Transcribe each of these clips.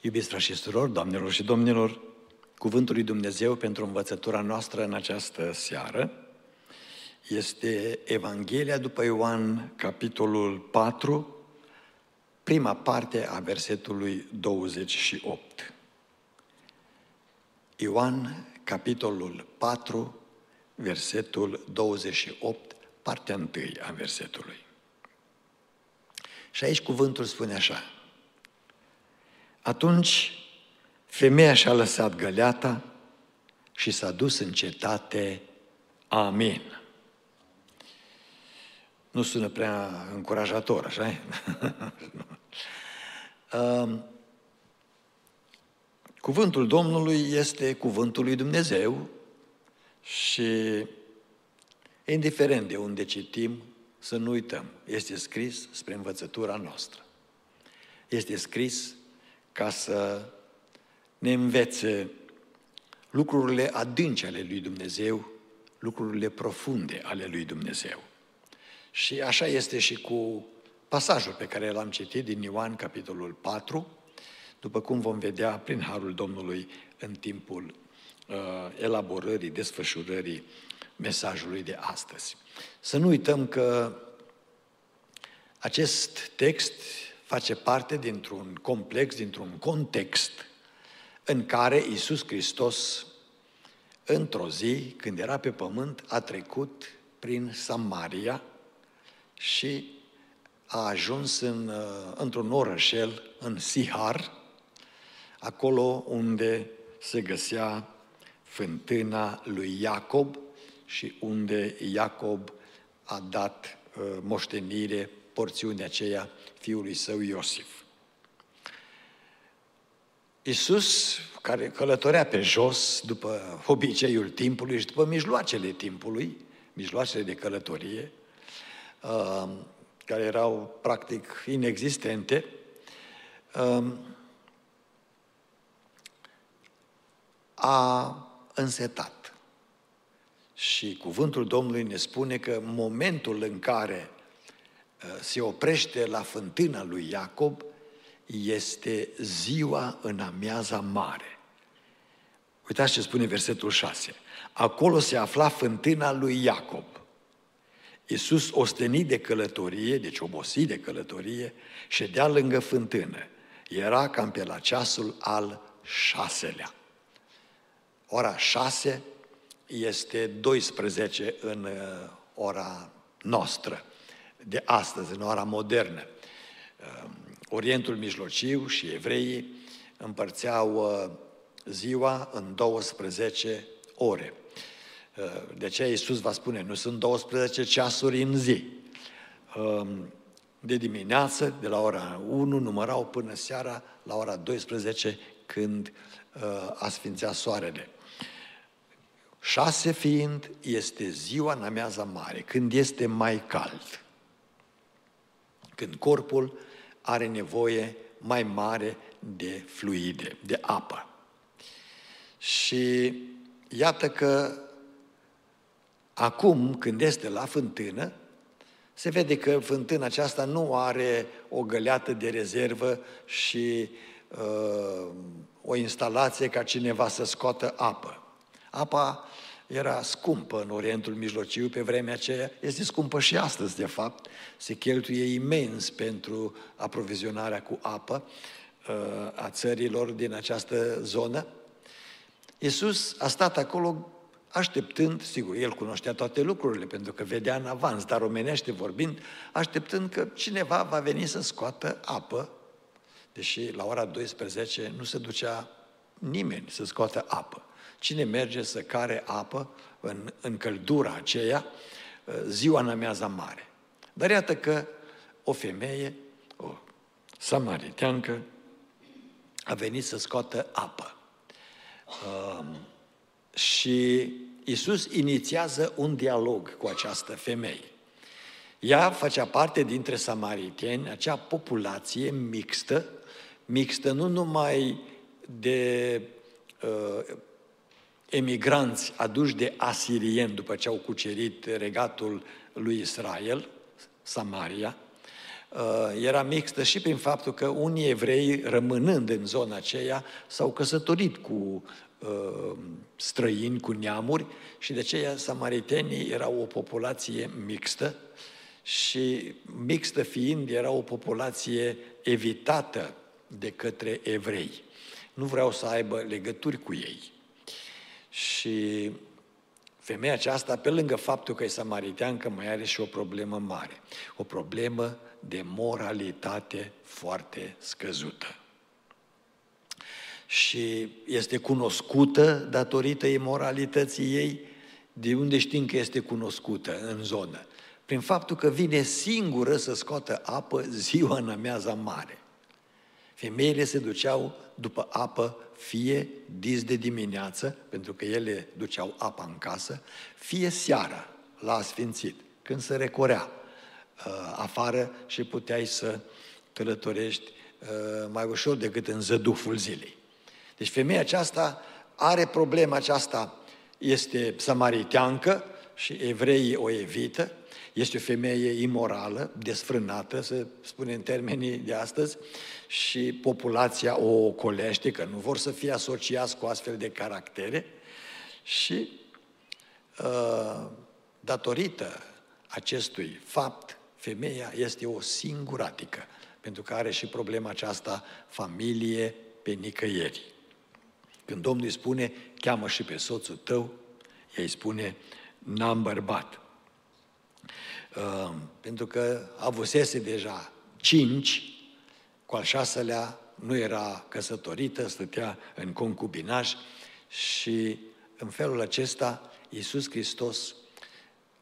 Iubiți frați și surori, doamnelor și domnilor, Cuvântul lui Dumnezeu pentru învățătura noastră în această seară este Evanghelia după Ioan, capitolul 4, prima parte a versetului 28. Ioan, capitolul 4, versetul 28, partea 1 a versetului. Și aici cuvântul spune așa. Atunci femeia și-a lăsat găleata și s-a dus în cetate. Amin. Nu sună prea încurajator, așa um, Cuvântul Domnului este cuvântul lui Dumnezeu și indiferent de unde citim, să nu uităm, este scris spre învățătura noastră. Este scris ca să ne învețe lucrurile adânci ale lui Dumnezeu, lucrurile profunde ale lui Dumnezeu. Și așa este și cu pasajul pe care l-am citit din Ioan, capitolul 4, după cum vom vedea prin Harul Domnului în timpul uh, elaborării, desfășurării mesajului de astăzi. Să nu uităm că acest text face parte dintr-un complex, dintr-un context în care Isus Hristos, într-o zi, când era pe pământ, a trecut prin Samaria și a ajuns în, uh, într-un orășel, în Sihar, acolo unde se găsea fântâna lui Iacob și unde Iacob a dat uh, moștenire porțiunea aceea fiului său Iosif. Iisus, care călătorea pe jos după obiceiul timpului și după mijloacele timpului, mijloacele de călătorie, uh, care erau practic inexistente, uh, a însetat. Și cuvântul Domnului ne spune că momentul în care uh, se oprește la fântâna lui Iacob este ziua în amiaza mare. Uitați ce spune versetul 6. Acolo se afla fântâna lui Iacob. Iisus, ostenit de călătorie, deci obosit de călătorie, ședea lângă fântână. Era cam pe la ceasul al șaselea. Ora șase este 12 în uh, ora noastră, de astăzi, în ora modernă. Um, Orientul Mijlociu și evreii împărțeau uh, ziua în 12 ore. Uh, de aceea Iisus va spune, nu sunt 12 ceasuri în zi. Um, de dimineață, de la ora 1, numărau până seara la ora 12, când a sfințea soarele. Șase fiind este ziua în amiaza mare, când este mai cald, când corpul are nevoie mai mare de fluide, de apă. Și iată că acum, când este la fântână, se vede că fântâna aceasta nu are o găleată de rezervă și uh, o instalație ca cineva să scoată apă. Apa era scumpă în Orientul Mijlociu pe vremea aceea, este scumpă și astăzi, de fapt. Se cheltuie imens pentru aprovizionarea cu apă uh, a țărilor din această zonă. Iisus a stat acolo așteptând, sigur, el cunoștea toate lucrurile, pentru că vedea în avans, dar omenește vorbind, așteptând că cineva va veni să scoată apă, deși la ora 12 nu se ducea nimeni să scoată apă. Cine merge să care apă în, în căldura aceea, uh, ziua în amiaza mare. Dar iată că o femeie, o samariteancă, a venit să scoată apă. Um, și Isus inițiază un dialog cu această femeie. Ea făcea parte dintre samariteni, acea populație mixtă, mixtă nu numai de uh, emigranți aduși de asirieni după ce au cucerit regatul lui Israel, Samaria, uh, era mixtă și prin faptul că unii evrei, rămânând în zona aceea, s-au căsătorit cu uh, străini, cu neamuri și de aceea samaritenii erau o populație mixtă și mixtă fiind era o populație evitată de către evrei. Nu vreau să aibă legături cu ei. Și femeia aceasta, pe lângă faptul că e samariteancă, mai are și o problemă mare. O problemă de moralitate foarte scăzută. Și este cunoscută datorită imoralității ei. De unde știm că este cunoscută în zonă? Prin faptul că vine singură să scoată apă ziua în amiaza mare. Femeile se duceau după apă fie dis de dimineață, pentru că ele duceau apa în casă, fie seara, la asfințit, când se recorea uh, afară și puteai să călătorești uh, mai ușor decât în zăduful zilei. Deci femeia aceasta are problema aceasta, este samariteancă și evreii o evită, este o femeie imorală, desfrânată, să spune în termenii de astăzi, și populația o ocolește, că nu vor să fie asociați cu astfel de caractere și uh, datorită acestui fapt, femeia este o singuratică, pentru că are și problema aceasta familie pe nicăieri. Când Domnul îi spune, cheamă și pe soțul tău, ei spune, n-am bărbat. Uh, pentru că avusese deja cinci, cu al șaselea nu era căsătorită, stătea în concubinaj și în felul acesta Iisus Hristos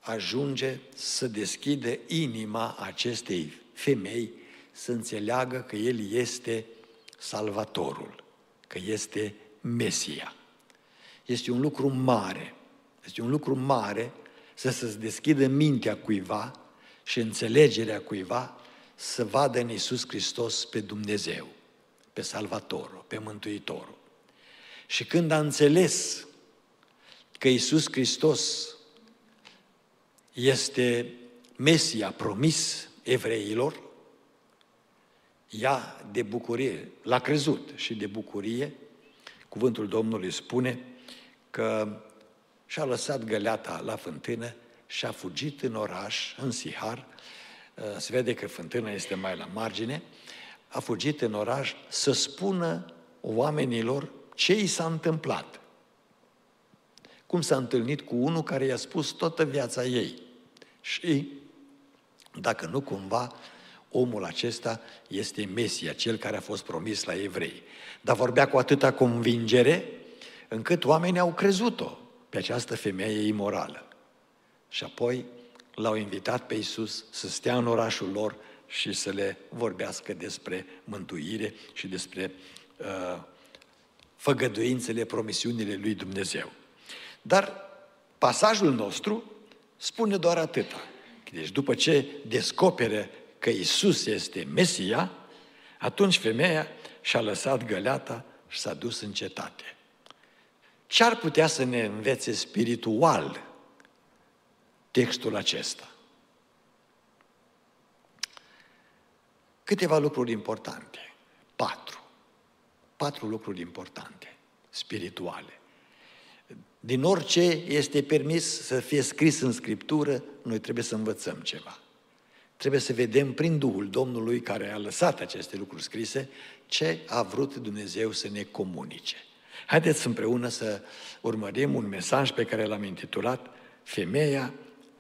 ajunge să deschide inima acestei femei să înțeleagă că El este Salvatorul, că este Mesia. Este un lucru mare, este un lucru mare să se deschidă mintea cuiva și înțelegerea cuiva să vadă în Isus Hristos pe Dumnezeu, pe Salvatorul, pe Mântuitorul. Și când a înțeles că Isus Hristos este Mesia promis evreilor, ea de bucurie, l-a crezut și de bucurie, cuvântul Domnului spune că și-a lăsat găleata la fântână și a fugit în oraș, în Sihar, uh, se vede că fântâna este mai la margine, a fugit în oraș să spună oamenilor ce i s-a întâmplat. Cum s-a întâlnit cu unul care i-a spus toată viața ei. Și dacă nu cumva omul acesta este Mesia, cel care a fost promis la evrei. Dar vorbea cu atâta convingere încât oamenii au crezut-o pe această femeie imorală. Și apoi l-au invitat pe Iisus să stea în orașul lor și să le vorbească despre mântuire și despre uh, făgăduințele, promisiunile lui Dumnezeu. Dar pasajul nostru spune doar atâta. Deci după ce descoperă că Isus este Mesia, atunci femeia și-a lăsat găleata și s-a dus în cetate. Ce ar putea să ne învețe spiritual textul acesta? Câteva lucruri importante. Patru. Patru lucruri importante, spirituale. Din orice este permis să fie scris în Scriptură, noi trebuie să învățăm ceva. Trebuie să vedem prin Duhul Domnului care a lăsat aceste lucruri scrise ce a vrut Dumnezeu să ne comunice. Haideți împreună să urmărim un mesaj pe care l-am intitulat Femeia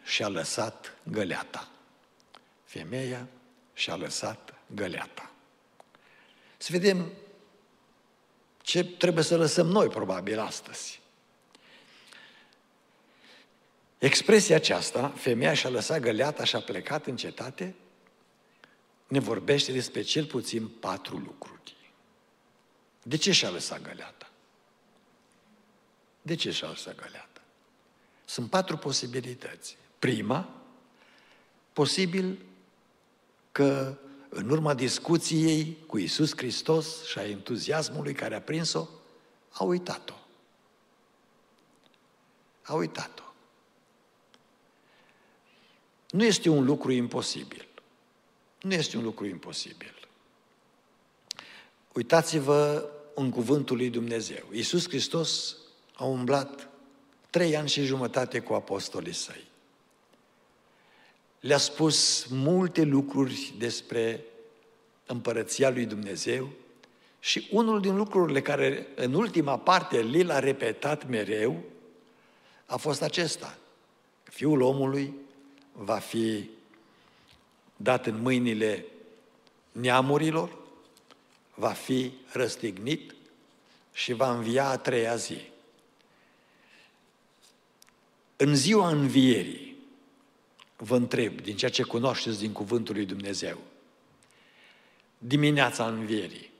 și-a lăsat găleata. Femeia și-a lăsat găleata. Să vedem ce trebuie să lăsăm noi, probabil, astăzi. Expresia aceasta, femeia și-a lăsat găleata și a plecat în cetate, ne vorbește despre cel puțin patru lucruri. De ce și-a lăsat găleata? De ce și-a lăsat găleata? Sunt patru posibilități. Prima, posibil că în urma discuției cu Isus Hristos și a entuziasmului care a prins-o, a uitat-o. A uitat-o. Nu este un lucru imposibil. Nu este un lucru imposibil. Uitați-vă în cuvântul lui Dumnezeu. Iisus Hristos a umblat trei ani și jumătate cu apostolii săi. Le-a spus multe lucruri despre împărăția lui Dumnezeu și unul din lucrurile care în ultima parte li l-a repetat mereu a fost acesta. Fiul omului va fi dat în mâinile neamurilor, va fi răstignit și va învia a treia zi. În ziua învierii, vă întreb, din ceea ce cunoașteți din Cuvântul lui Dumnezeu, dimineața învierii,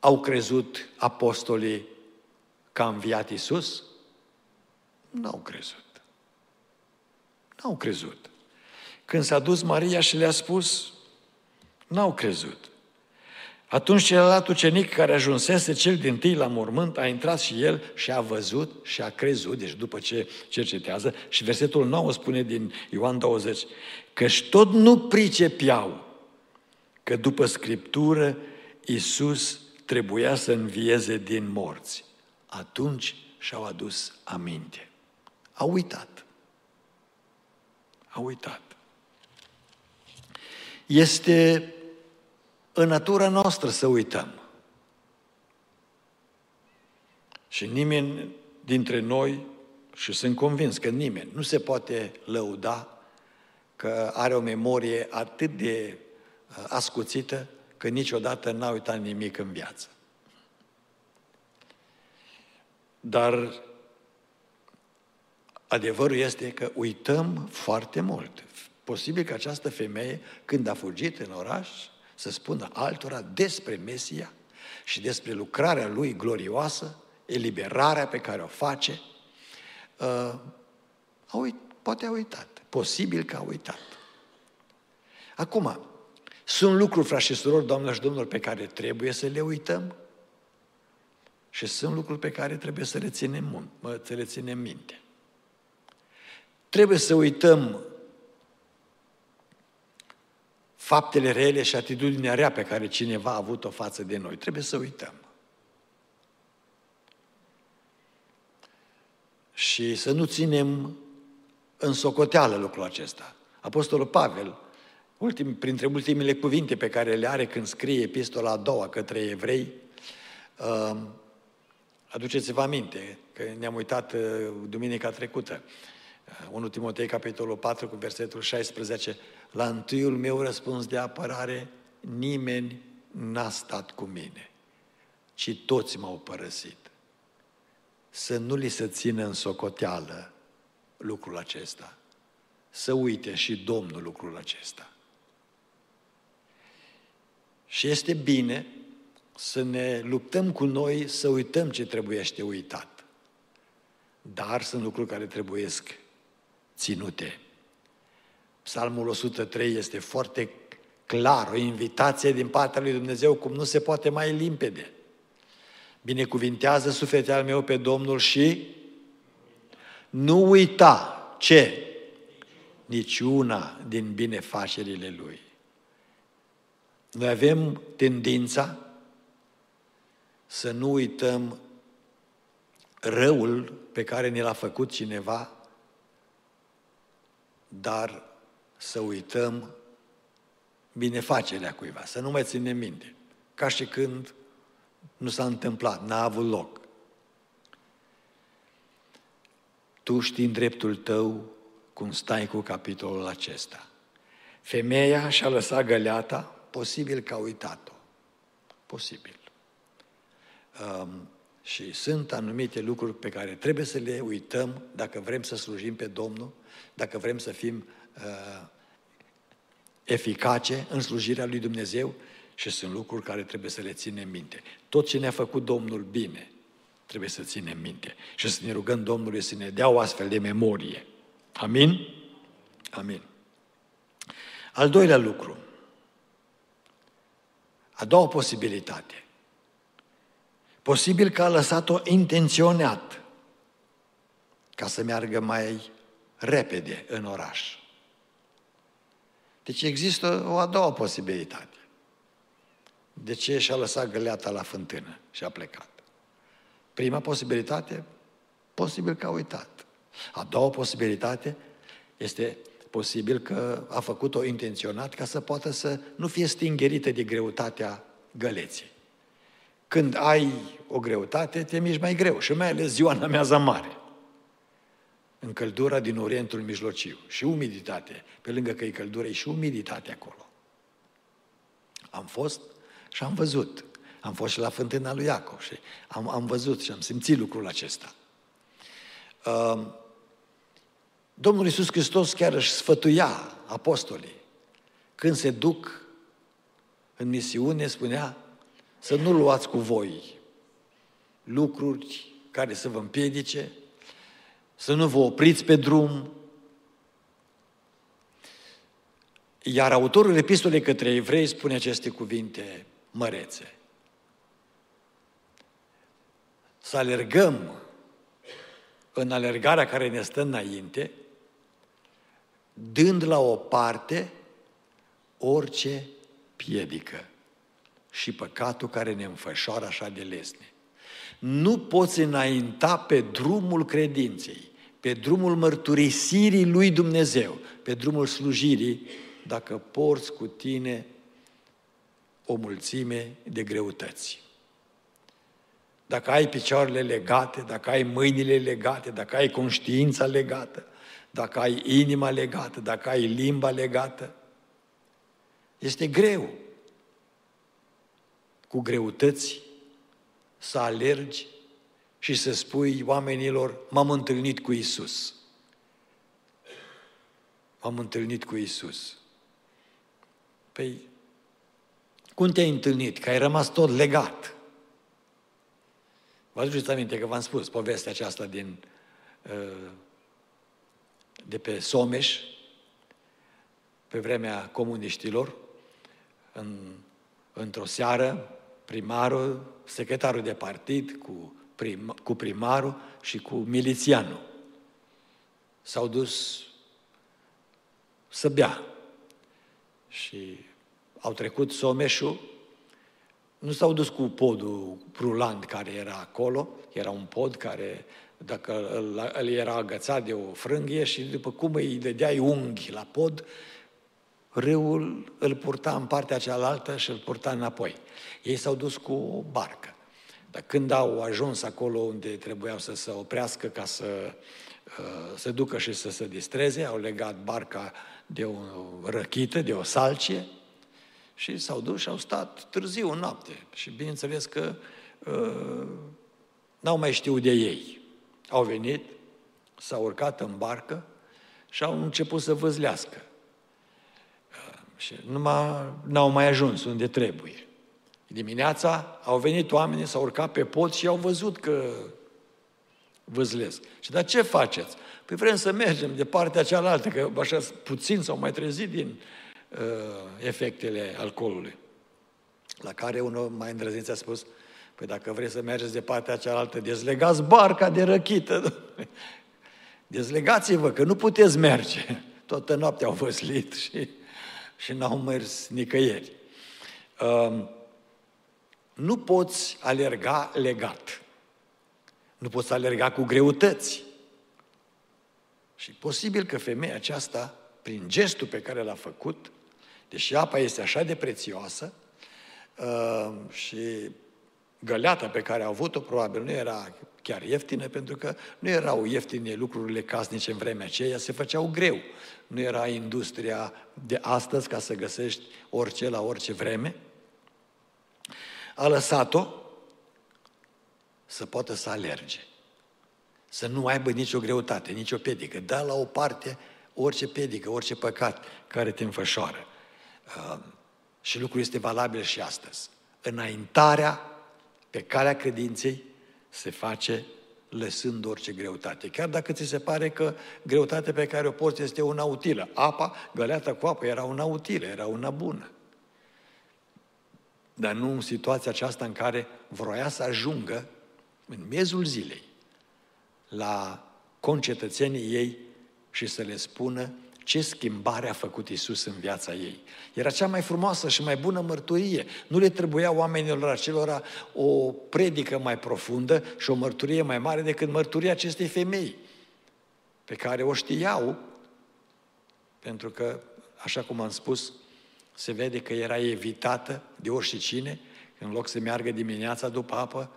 au crezut apostolii că a înviat Iisus? N-au crezut. N-au crezut. Când s-a dus Maria și le-a spus, n-au crezut. Atunci celălalt ucenic care ajunsese cel din tâi la mormânt a intrat și el și a văzut și a crezut, deci după ce cercetează, și versetul 9 spune din Ioan 20, și tot nu pricepeau că după Scriptură Iisus trebuia să învieze din morți. Atunci și-au adus aminte. Au uitat. Au uitat. Este în natura noastră să uităm. Și nimeni dintre noi, și sunt convins că nimeni, nu se poate lăuda că are o memorie atât de uh, ascuțită că niciodată n-a uitat nimic în viață. Dar adevărul este că uităm foarte mult. Posibil că această femeie, când a fugit în oraș, să spună altora despre Mesia și despre lucrarea lui glorioasă, eliberarea pe care o face, uh, a uit, poate a uitat. Posibil că a uitat. Acum, sunt lucruri, frați și surori, doamnelor și domnilor, pe care trebuie să le uităm și sunt lucruri pe care trebuie să le ținem, să le ținem minte. Trebuie să uităm faptele rele și atitudinea rea pe care cineva a avut-o față de noi. Trebuie să uităm. Și să nu ținem în socoteală lucrul acesta. Apostolul Pavel, ultim, printre ultimele cuvinte pe care le are când scrie epistola a doua către evrei, uh, aduceți-vă aminte că ne-am uitat uh, duminica trecută, 1 uh, Timotei, capitolul 4, cu versetul 16, la întâiul meu răspuns de apărare, nimeni n-a stat cu mine, ci toți m-au părăsit. Să nu li se țină în socoteală lucrul acesta. Să uite și Domnul lucrul acesta. Și este bine să ne luptăm cu noi să uităm ce trebuiește uitat. Dar sunt lucruri care trebuiesc ținute. Psalmul 103 este foarte clar, o invitație din partea lui Dumnezeu, cum nu se poate mai limpede. Binecuvintează sufletul al meu pe Domnul și nu uita ce? Niciuna din binefacerile Lui. Noi avem tendința să nu uităm răul pe care ne l-a făcut cineva, dar să uităm binefacerea cuiva, să nu mai ținem minte, ca și când nu s-a întâmplat, n-a avut loc. Tu știi în dreptul tău cum stai cu capitolul acesta. Femeia și-a lăsat găleata, posibil că a uitat-o. Posibil. Um, și sunt anumite lucruri pe care trebuie să le uităm dacă vrem să slujim pe Domnul, dacă vrem să fim uh, eficace în slujirea lui Dumnezeu și sunt lucruri care trebuie să le ținem minte. Tot ce ne-a făcut Domnul bine, trebuie să ținem minte și să ne rugăm Domnului să ne dea o astfel de memorie. Amin? Amin. Al doilea lucru, a doua posibilitate. Posibil că a lăsat-o intenționat ca să meargă mai repede în oraș. Deci există o a doua posibilitate. De ce și-a lăsat găleata la fântână și a plecat? Prima posibilitate, posibil că a uitat. A doua posibilitate este posibil că a făcut-o intenționat ca să poată să nu fie stingerită de greutatea găleții. Când ai o greutate, te miști mai greu și mai ales ziua în amiaza mare. În căldura din Orientul Mijlociu și umiditate. Pe lângă că e căldură, e și umiditate acolo. Am fost și am văzut. Am fost și la fântâna lui Iacov și am, am văzut și am simțit lucrul acesta. Uh, Domnul Iisus Hristos chiar își sfătuia apostolii. Când se duc în misiune, spunea să nu luați cu voi lucruri care să vă împiedice, să nu vă opriți pe drum. Iar autorul epistolei către evrei spune aceste cuvinte mărețe. Să alergăm în alergarea care ne stă înainte, dând la o parte orice piedică și păcatul care ne înfășoară așa de lesne. Nu poți înainta pe drumul credinței, pe drumul mărturisirii lui Dumnezeu, pe drumul slujirii, dacă porți cu tine o mulțime de greutăți. Dacă ai picioarele legate, dacă ai mâinile legate, dacă ai conștiința legată, dacă ai inima legată, dacă ai limba legată, este greu cu greutăți să alergi și să spui oamenilor, m-am întâlnit cu Isus. M-am întâlnit cu Isus. Păi, cum te-ai întâlnit? Că ai rămas tot legat. Vă aduceți aminte că v-am spus povestea aceasta din, uh, de pe Someș, pe vremea comuniștilor, în, într-o seară, primarul, secretarul de partid cu, prim, cu primarul și cu milițianul s-au dus să bea. Și au trecut Someșul, nu s-au dus cu podul rulant care era acolo, era un pod care, dacă îl, îl era agățat de o frânghie și după cum îi dădeai unghi la pod, râul îl purta în partea cealaltă și îl purta înapoi. Ei s-au dus cu o barcă. Dar când au ajuns acolo unde trebuiau să se oprească ca să uh, se ducă și să se distreze, au legat barca de o răchită, de o salcie și s-au dus și au stat târziu, în noapte. Și bineînțeles că uh, n-au mai știut de ei. Au venit, s-au urcat în barcă și au început să văzlească. Și numai n-au mai ajuns unde trebuie. Dimineața au venit oamenii, s-au urcat pe pod și au văzut că văzlesc. Și dar ce faceți? Păi vrem să mergem de partea cealaltă, că așa puțin s-au mai trezit din uh, efectele alcoolului. La care unul mai îndrăzniț a spus, păi dacă vreți să mergeți de partea cealaltă, dezlegați barca de răchită. Dezlegați-vă, că nu puteți merge. Toată noaptea au văzlit și și n-au mers nicăieri. Um, nu poți alerga legat. Nu poți alerga cu greutăți. Și posibil că femeia aceasta, prin gestul pe care l-a făcut, deși apa este așa de prețioasă um, și găleata pe care a avut-o probabil nu era chiar ieftină, pentru că nu erau ieftine lucrurile casnice în vremea aceea, se făceau greu. Nu era industria de astăzi ca să găsești orice la orice vreme. A lăsat-o să poată să alerge, să nu aibă nicio greutate, nicio pedică. Da la o parte orice pedică, orice păcat care te înfășoară. Uh, și lucrul este valabil și astăzi. Înaintarea pe calea credinței se face lăsând orice greutate. Chiar dacă ți se pare că greutatea pe care o porți este una utilă. Apa, găleata cu apă, era una utilă, era una bună. Dar nu în situația aceasta în care vroia să ajungă în miezul zilei la concetățenii ei și să le spună ce schimbare a făcut Isus în viața ei. Era cea mai frumoasă și mai bună mărturie. Nu le trebuia oamenilor acelora o predică mai profundă și o mărturie mai mare decât mărturia acestei femei, pe care o știau, pentru că, așa cum am spus, se vede că era evitată de oricine, în loc să meargă dimineața după apă,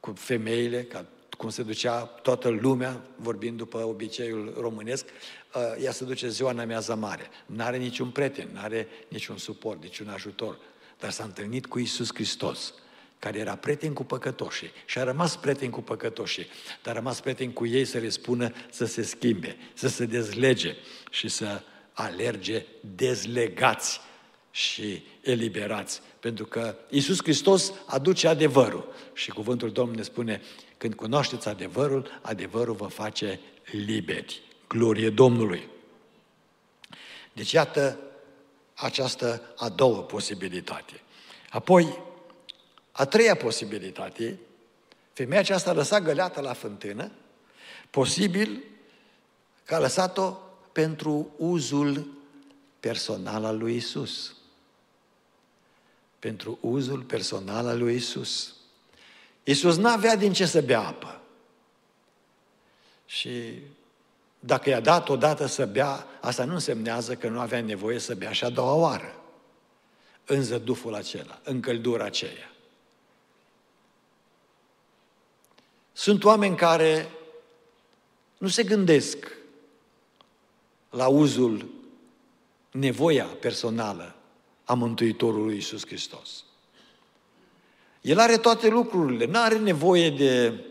cu femeile, ca cum se ducea toată lumea, vorbind după obiceiul românesc, uh, ea se duce ziua în amiaza mare. N-are niciun prieten, n-are niciun suport, niciun ajutor. Dar s-a întâlnit cu Isus Hristos, care era prieten cu păcătoșii și a rămas prieten cu păcătoșii, dar a rămas prieten cu ei să le spună să se schimbe, să se dezlege și să alerge dezlegați și eliberați. Pentru că Isus Hristos aduce adevărul și cuvântul Domnului ne spune când cunoașteți adevărul, adevărul vă face liberi. Glorie Domnului! Deci iată această a doua posibilitate. Apoi, a treia posibilitate, femeia aceasta a lăsat găleata la fântână, posibil că a lăsat-o pentru uzul personal al lui Isus. Pentru uzul personal al lui Isus. Iisus n-avea din ce să bea apă. Și dacă i-a dat odată să bea, asta nu însemnează că nu avea nevoie să bea și a doua oară. În zăduful acela, în căldura aceea. Sunt oameni care nu se gândesc la uzul, nevoia personală a Mântuitorului Iisus Hristos. El are toate lucrurile, nu are nevoie de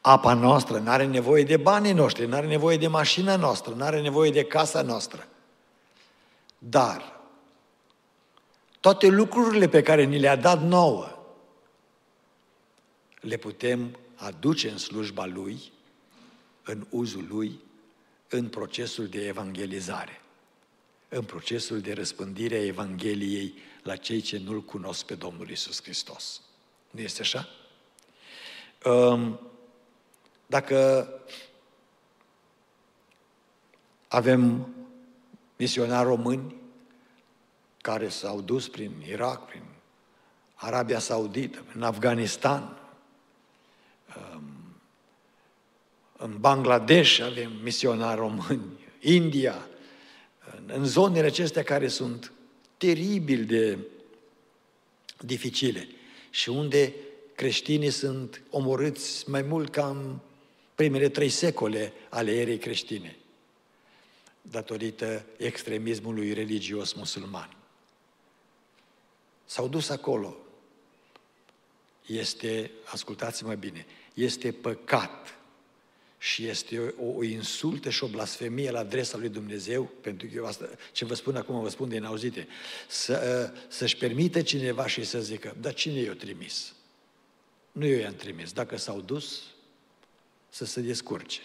apa noastră, nu are nevoie de banii noștri, nu are nevoie de mașina noastră, nu are nevoie de casa noastră. Dar toate lucrurile pe care ni le-a dat nouă, le putem aduce în slujba Lui, în uzul Lui, în procesul de evangelizare, în procesul de răspândire a Evangheliei la cei ce nu-L cunosc pe Domnul Isus Hristos. Nu este așa? Um, dacă avem misionari români care s-au dus prin Irak, prin Arabia Saudită, în Afganistan, um, în Bangladesh avem misionari români, India, în zonele acestea care sunt teribil de dificile și unde creștinii sunt omorâți mai mult ca în primele trei secole ale erei creștine, datorită extremismului religios musulman. S-au dus acolo. Este, ascultați-mă bine, este păcat și este o, o insultă și o blasfemie la adresa lui Dumnezeu, pentru că eu asta, ce vă spun acum, vă spun din auzite, să, să-și permite cineva și să zică, dar cine i-a trimis? Nu eu i-am trimis. Dacă s-au dus, să se descurce.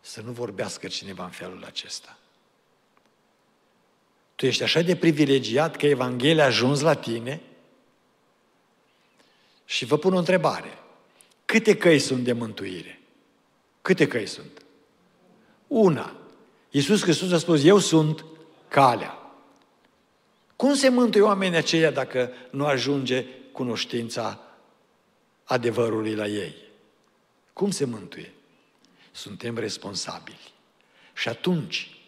Să nu vorbească cineva în felul acesta. Tu ești așa de privilegiat că Evanghelia a ajuns la tine și vă pun o întrebare. Câte căi sunt de mântuire? Câte căi sunt? Una. Iisus Hristos a spus, eu sunt calea. Cum se mântuie oamenii aceia dacă nu ajunge cunoștința adevărului la ei? Cum se mântuie? Suntem responsabili. Și atunci,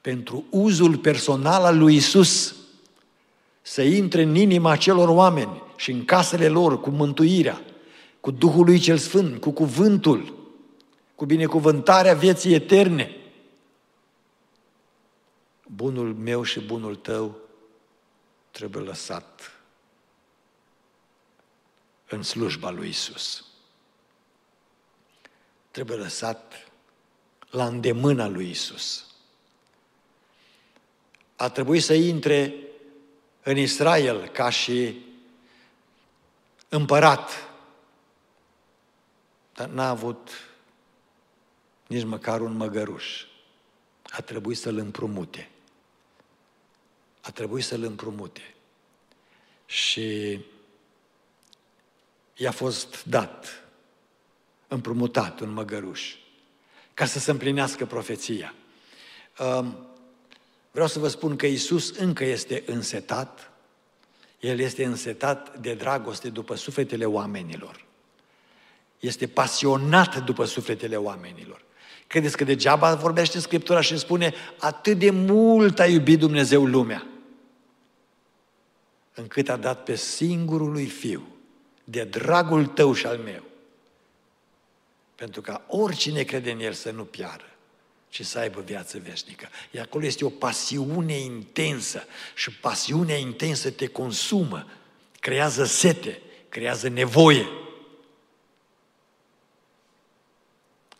pentru uzul personal al lui Isus, să intre în inima celor oameni și în casele lor cu mântuirea, cu Duhul lui cel Sfânt, cu cuvântul, cu binecuvântarea vieții eterne. Bunul meu și bunul tău trebuie lăsat în slujba lui Isus. Trebuie lăsat la îndemâna lui Isus. A trebuit să intre în Israel ca și împărat dar n-a avut nici măcar un măgăruș. A trebuit să-l împrumute. A trebuit să-l împrumute. Și i-a fost dat, împrumutat un măgăruș, ca să se împlinească profeția. Um, vreau să vă spun că Isus încă este însetat, El este însetat de dragoste după sufletele oamenilor. Este pasionat după sufletele oamenilor. Credeți că degeaba vorbește Scriptura și spune atât de mult a iubit Dumnezeu lumea, încât a dat pe singurul lui Fiu, de dragul tău și al meu, pentru ca oricine crede în El să nu piară, ci să aibă viață veșnică. Iar acolo este o pasiune intensă și pasiunea intensă te consumă, creează sete, creează nevoie.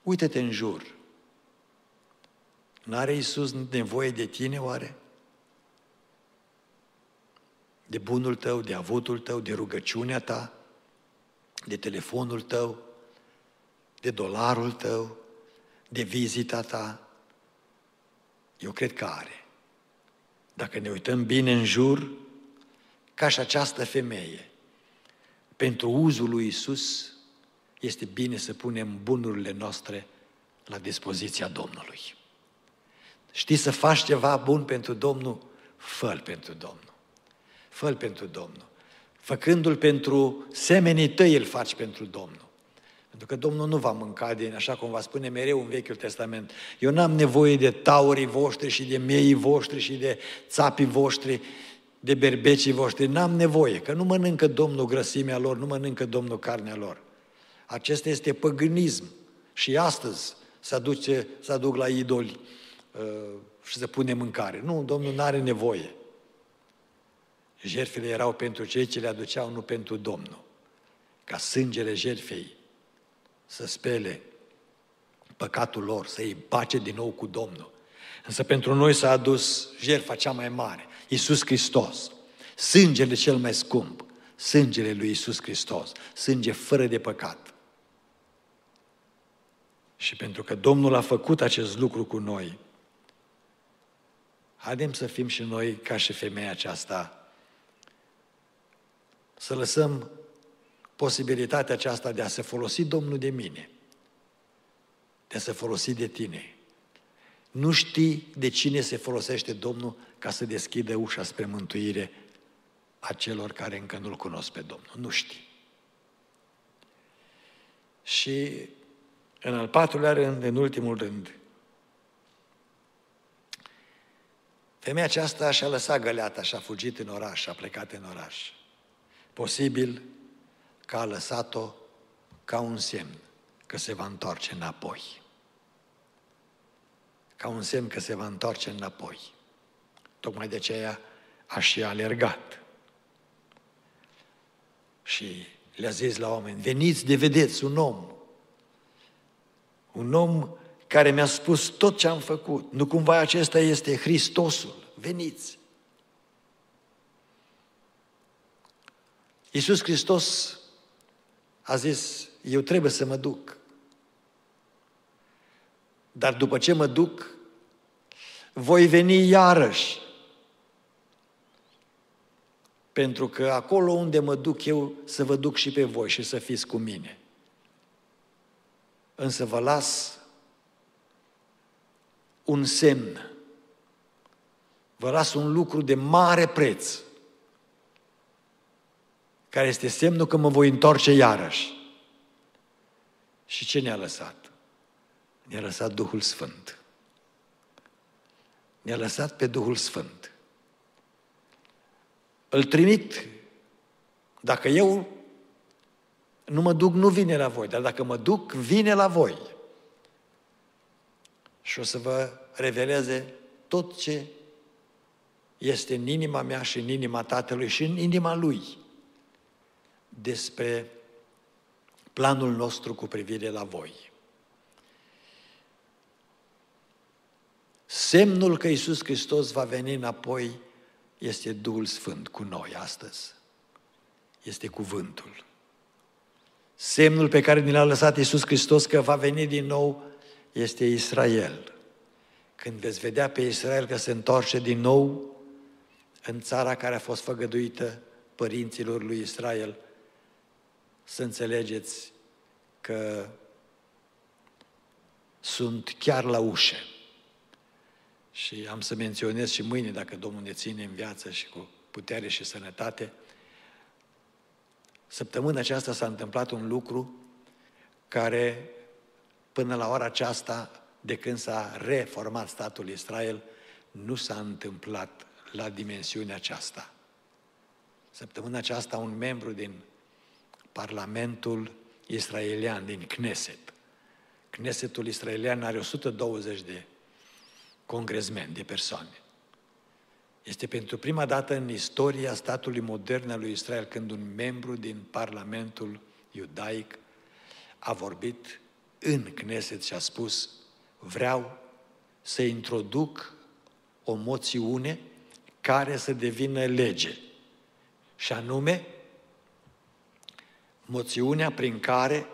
Uită-te în jur. N-are Iisus nevoie de tine, oare? De bunul tău, de avutul tău, de rugăciunea ta, de telefonul tău, de dolarul tău, de vizita ta? Eu cred că are. Dacă ne uităm bine în jur, ca și această femeie, pentru uzul lui Isus, este bine să punem bunurile noastre la dispoziția Domnului. Știi să faci ceva bun pentru Domnul? fă pentru Domnul. fă pentru Domnul. Făcându-l pentru semenii tăi, îl faci pentru Domnul. Pentru că Domnul nu va mânca din, așa cum va spune mereu în Vechiul Testament. Eu n-am nevoie de taurii voștri și de miei voștri și de țapii voștri, de berbecii voștri. N-am nevoie, că nu mănâncă Domnul grăsimea lor, nu mănâncă Domnul carnea lor. Acesta este păgânism. Și astăzi se, aduce, se aduc la idoli uh, și se pune mâncare. Nu, Domnul nu are nevoie. Jertfele erau pentru cei ce le aduceau, nu pentru Domnul. Ca sângele jertfei să spele păcatul lor, să îi pace din nou cu Domnul. Însă pentru noi s-a adus jertfa cea mai mare, Iisus Hristos, sângele cel mai scump, sângele lui Iisus Hristos, sânge fără de păcat. Și pentru că Domnul a făcut acest lucru cu noi, haidem să fim și noi ca și femeia aceasta, să lăsăm posibilitatea aceasta de a se folosi Domnul de mine, de a se folosi de tine. Nu știi de cine se folosește Domnul ca să deschidă ușa spre mântuire a celor care încă nu-L cunosc pe Domnul. Nu știi. Și în al patrulea rând, în ultimul rând, femeia aceasta și-a lăsat găleata și a fugit în oraș, a plecat în oraș. Posibil că a lăsat-o ca un semn că se va întoarce înapoi. Ca un semn că se va întoarce înapoi. Tocmai de aceea a și alergat. Și le-a zis la oameni, veniți de vedeți un om un om care mi-a spus tot ce am făcut. Nu cumva acesta este Hristosul. Veniți! Iisus Hristos a zis, eu trebuie să mă duc. Dar după ce mă duc, voi veni iarăși. Pentru că acolo unde mă duc eu, să vă duc și pe voi și să fiți cu mine însă vă las un semn. Vă las un lucru de mare preț, care este semnul că mă voi întoarce iarăși. Și ce ne-a lăsat? Ne-a lăsat Duhul Sfânt. Ne-a lăsat pe Duhul Sfânt. Îl trimit, dacă eu nu mă duc, nu vine la voi, dar dacă mă duc, vine la voi. Și o să vă reveleze tot ce este în inima mea și în inima Tatălui și în inima Lui despre planul nostru cu privire la voi. Semnul că Iisus Hristos va veni înapoi este Duhul Sfânt cu noi astăzi. Este cuvântul. Semnul pe care ni l-a lăsat Iisus Hristos că va veni din nou este Israel. Când veți vedea pe Israel că se întoarce din nou în țara care a fost făgăduită părinților lui Israel, să înțelegeți că sunt chiar la ușă. Și am să menționez și mâine, dacă Domnul ne ține în viață și cu putere și sănătate, săptămâna aceasta s-a întâmplat un lucru care, până la ora aceasta, de când s-a reformat statul Israel, nu s-a întâmplat la dimensiunea aceasta. Săptămâna aceasta un membru din Parlamentul israelian, din Knesset. Knessetul israelian are 120 de congresmeni, de persoane. Este pentru prima dată în istoria statului modern al lui Israel când un membru din Parlamentul iudaic a vorbit în Knesset și a spus vreau să introduc o moțiune care să devină lege. Și anume, moțiunea prin care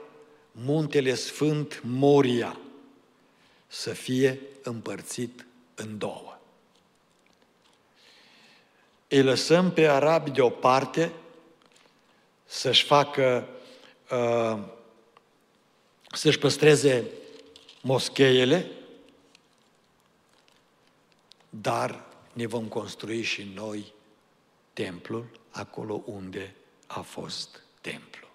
muntele Sfânt Moria să fie împărțit în două. Îi lăsăm pe arabi deoparte să-și facă, uh, să-și păstreze moscheiele, dar ne vom construi și noi templul acolo unde a fost templu.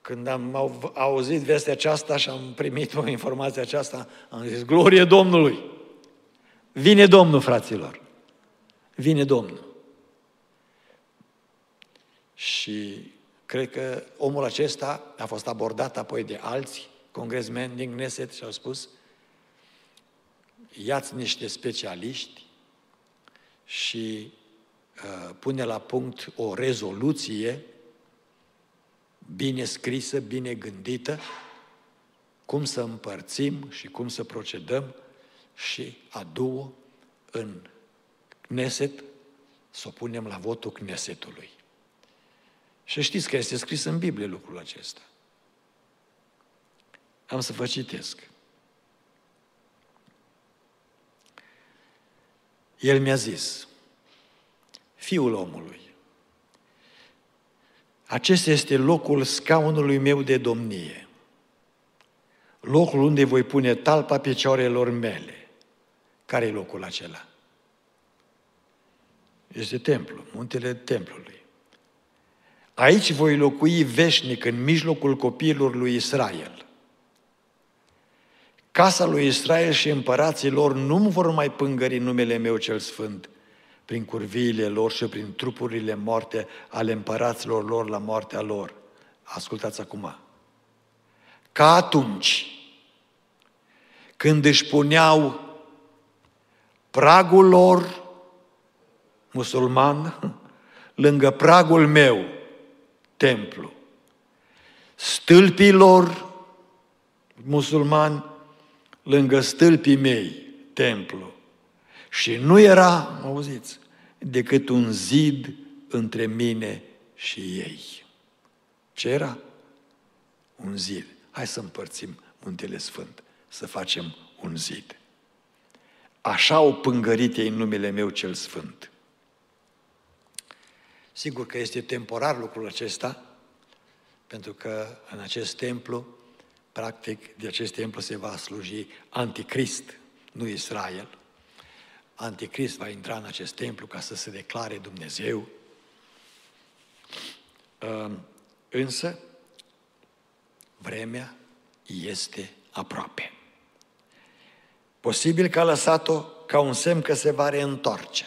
Când am auzit vestea aceasta și am primit o informație aceasta, am zis, glorie Domnului! Vine Domnul, fraților! Vine Domnul! Și cred că omul acesta a fost abordat apoi de alți congresmeni din Gneset și au spus, iați niște specialiști și uh, pune la punct o rezoluție bine scrisă, bine gândită, cum să împărțim și cum să procedăm și a doua în Kneset, să o punem la votul Knesetului. Și știți că este scris în Biblie lucrul acesta. Am să vă citesc. El mi-a zis, Fiul omului, acesta este locul scaunului meu de domnie, locul unde voi pune talpa picioarelor mele. Care e locul acela? Este templu, muntele templului. Aici voi locui veșnic în mijlocul copiilor lui Israel. Casa lui Israel și împărații lor nu vor mai pângări numele meu cel sfânt prin curviile lor și prin trupurile moarte ale împăraților lor la moartea lor. Ascultați acum. Ca atunci când își puneau pragul lor musulman lângă pragul meu, templu. Stâlpii lor musulmani lângă stâlpii mei, templu. Și nu era, auziți, decât un zid între mine și ei. Ce era? Un zid. Hai să împărțim muntele sfânt, să facem un zid. Așa au pângărit ei în numele meu cel sfânt. Sigur că este temporar lucrul acesta, pentru că în acest templu Practic, de acest templu se va sluji anticrist, nu Israel. Anticrist va intra în acest templu ca să se declare Dumnezeu. Ehm, însă, vremea este aproape. Posibil că a lăsat-o ca un semn că se va reîntoarce.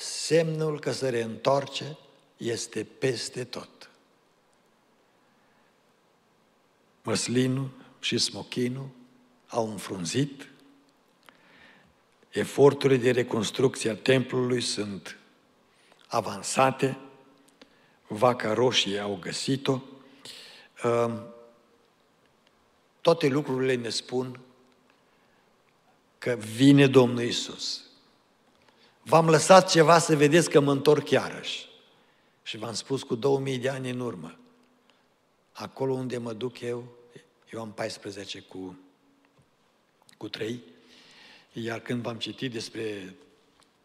Semnul că se reîntoarce este peste tot. măslinul și smochinul au înfrunzit, eforturile de reconstrucție a templului sunt avansate, vaca roșie au găsit-o, toate lucrurile ne spun că vine Domnul Isus. V-am lăsat ceva să vedeți că mă întorc iarăși. Și v-am spus cu 2000 de ani în urmă, acolo unde mă duc eu, eu am 14 cu, cu 3, iar când v-am citit despre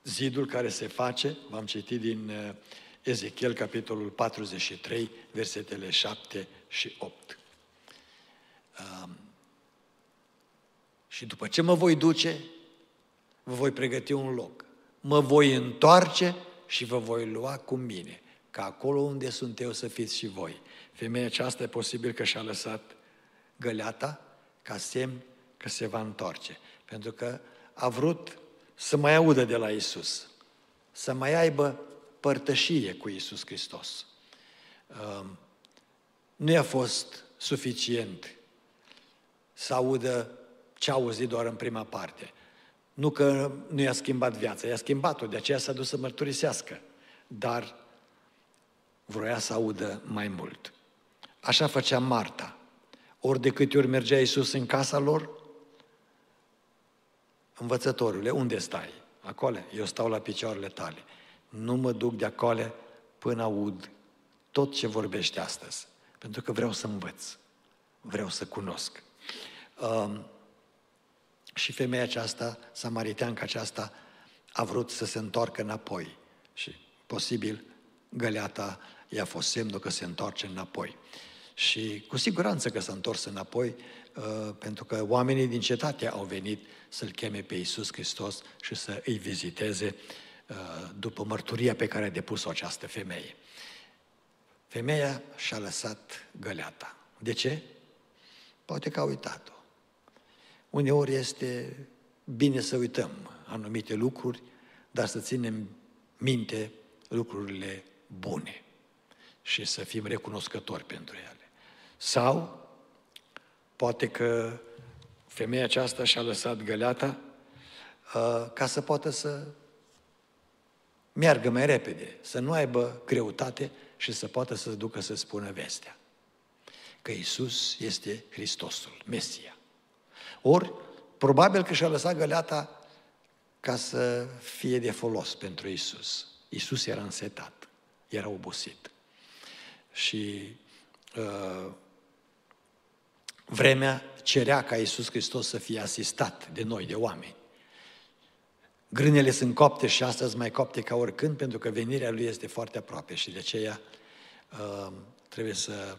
zidul care se face, v-am citit din uh, Ezechiel, capitolul 43, versetele 7 și 8. Um, Și după ce mă voi duce, vă voi pregăti un loc. Mă voi întoarce și vă voi lua cu mine, ca acolo unde sunt eu să fiți și voi. Femeia aceasta e posibil că și-a lăsat găleata ca semn că se va întoarce. Pentru că a vrut să mai audă de la Isus, să mai aibă părtășie cu Isus Hristos. Um, nu i-a fost suficient să audă ce a auzit doar în prima parte. Nu că nu i-a schimbat viața, i-a schimbat-o, de aceea s-a dus să mărturisească. Dar vroia să audă mai mult. Așa făcea Marta. Ori de câte ori mergea Iisus în casa lor, învățătorule, unde stai? Acolo, eu stau la picioarele tale. Nu mă duc de acolo până aud tot ce vorbește astăzi. Pentru că vreau să învăț. Vreau să cunosc. Um, și femeia aceasta, samariteanca aceasta, a vrut să se întoarcă înapoi. Și posibil găleata i-a fost semnul că se întoarce înapoi. Și cu siguranță că s-a întors înapoi, uh, pentru că oamenii din cetate au venit să-L cheme pe Iisus Hristos și să îi viziteze uh, după mărturia pe care a depus-o această femeie. Femeia și-a lăsat găleata. De ce? Poate că a uitat-o. Uneori este bine să uităm anumite lucruri, dar să ținem minte lucrurile bune și să fim recunoscători pentru ele. Sau, poate că femeia aceasta și-a lăsat găleata uh, ca să poată să meargă mai repede, să nu aibă greutate și să poată să ducă să spună vestea. Că Isus este Hristosul, Mesia. Ori, probabil că și-a lăsat găleata ca să fie de folos pentru Isus. Isus era însetat, era obosit. Și uh, vremea cerea ca Isus Hristos să fie asistat de noi, de oameni. Grânele sunt copte și astăzi mai copte ca oricând, pentru că venirea Lui este foarte aproape și de aceea uh, trebuie să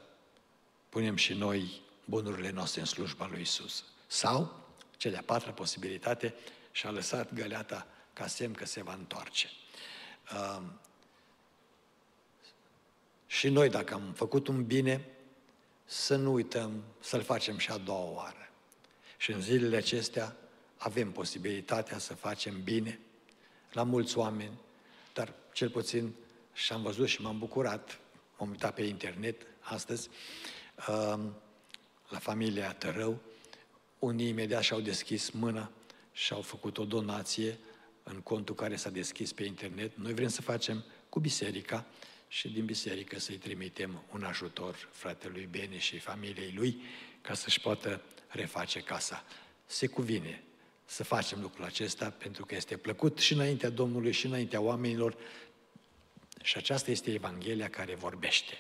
punem și noi bunurile noastre în slujba Lui Isus. Sau, cea de-a patra posibilitate, și-a lăsat găleata ca semn că se va întoarce. Uh, și noi, dacă am făcut un bine, să nu uităm să-l facem și a doua oară. Și în zilele acestea avem posibilitatea să facem bine la mulți oameni, dar cel puțin și-am văzut și m-am bucurat, m-am uitat pe internet astăzi, la familia Tărău, unii imediat și-au deschis mâna și au făcut o donație în contul care s-a deschis pe internet. Noi vrem să facem cu biserica și din biserică să-i trimitem un ajutor fratelui Bene și familiei lui ca să-și poată reface casa. Se cuvine să facem lucrul acesta pentru că este plăcut și înaintea Domnului și înaintea oamenilor și aceasta este Evanghelia care vorbește.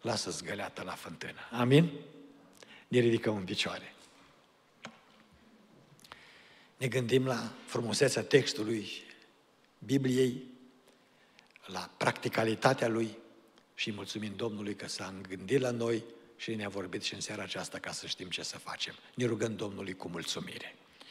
Lasă-ți găleata la fântână. Amin? Ne ridicăm în picioare. Ne gândim la frumusețea textului Bibliei, la practicalitatea lui și mulțumim Domnului că s-a gândit la noi și ne-a vorbit și în seara aceasta ca să știm ce să facem. Ne rugăm Domnului cu mulțumire.